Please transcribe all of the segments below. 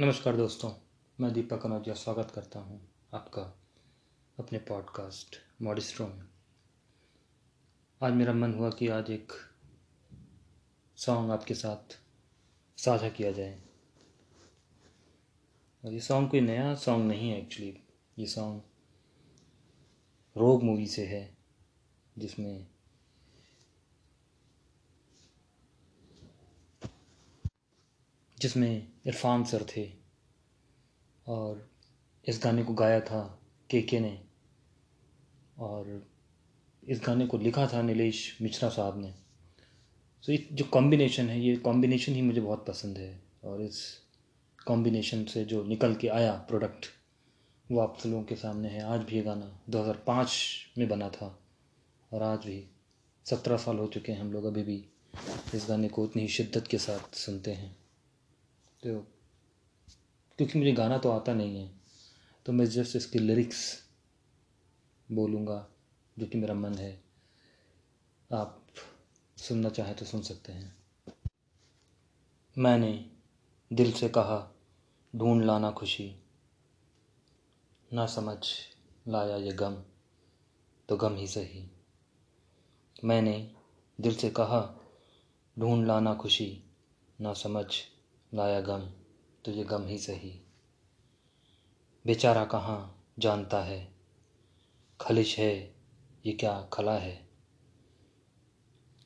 नमस्कार दोस्तों, मैं दीपक कनौजिया स्वागत करता हूँ आपका अपने पॉडकास्ट मॉडिस्ट्रो में। आज मेरा मन हुआ कि आज एक सॉन्ग आपके साथ साझा किया जाए। और ये सॉन्ग कोई नया सॉन्ग नहीं है एक्चुअली ये सॉन्ग रोग मूवी से है, जिसमें जिसमें इरफान सर थे। और इस गाने को गाया था के के ने। और इस गाने को लिखा था नीलेश मिश्रा साहब ने। सो so, जो कॉम्बिनेशन है ये कॉम्बिनेशन ही मुझे बहुत पसंद है। और इस कॉम्बिनेशन से जो निकल के आया प्रोडक्ट वो आप सब लोगों के सामने है। आज भी ये गाना 2005 में बना था। और आज भी सत्रह साल हो चुके हैं हम लोग अभी भी इस गाने को उतनी ही शिद्दत के साथ सुनते हैं। तो क्योंकि मुझे गाना तो आता नहीं है तो मैं जस्ट इसके लिरिक्स बोलूँगा, जो कि मेरा मन है। आप सुनना चाहें तो सुन सकते हैं। मैंने दिल से कहा, ढूंढ लाना खुशी। ना समझ लाया ये गम तो गम ही सही। मैंने दिल से कहा, ढूंढ लाना खुशी। ना समझ लाया गम तो ये गम ही सही। बेचारा कहाँ जानता है? खलिश है, ये क्या खला है?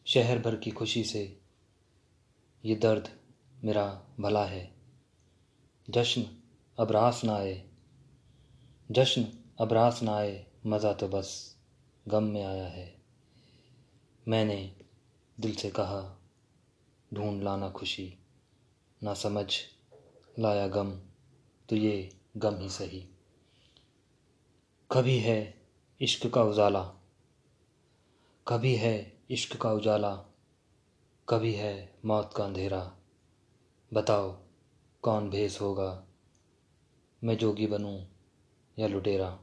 शहर भर की खुशी से ये दर्द मेरा भला है। जश्न अब रास ना आए, जश्न अब रास ना आए, मज़ा तो बस गम में आया है। मैंने दिल से कहा, ढूंढ लाना खुशी। ना समझ, लाया गम तो ये गम ही सही। कभी है इश्क का उजाला, कभी है इश्क का उजाला, कभी है मौत का अंधेरा। बताओ कौन भेस होगा, मैं जोगी बनूं या लुटेरा?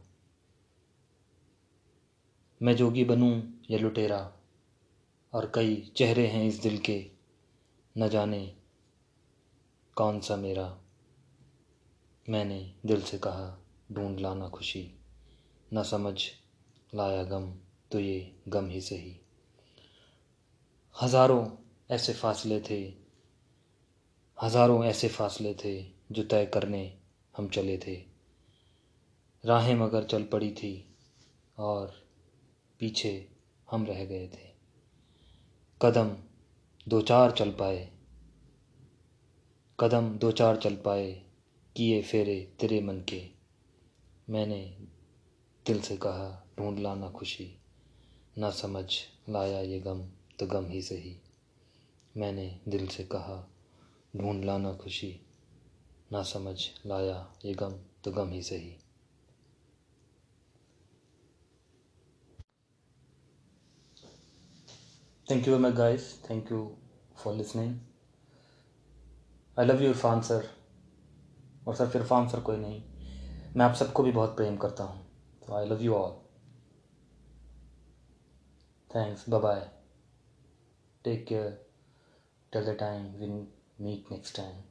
मैं जोगी बनूं या लुटेरा? और कई चेहरे हैं इस दिल के, न जाने कौन सा मेरा। मैंने दिल से कहा, ढूंढ लाना खुशी। न समझ लाया गम तो ये गम ही सही। हज़ारों ऐसे फासले थे, हज़ारों ऐसे फासले थे, जो तय करने हम चले थे। राहें मगर चल पड़ी थी, और पीछे हम रह गए थे। कदम दो चार चल पाए कदम दो चार चल पाए, किए फेरे तेरे मन के। मैंने दिल से कहा, ढूंढ लाना खुशी, ना समझ लाया ये गम तो गम ही सही। मैंने दिल से कहा, ढूंढ लाना खुशी, ना समझ लाया ये गम तो गम ही सही। Thank you much guys thank you for listening I love you Irfan sir और सर इरफान सर कोई नहीं। मैं आप सबको भी बहुत प्रेम करता हूँ। तो I love you all thanks bye bye take care till the time we meet next time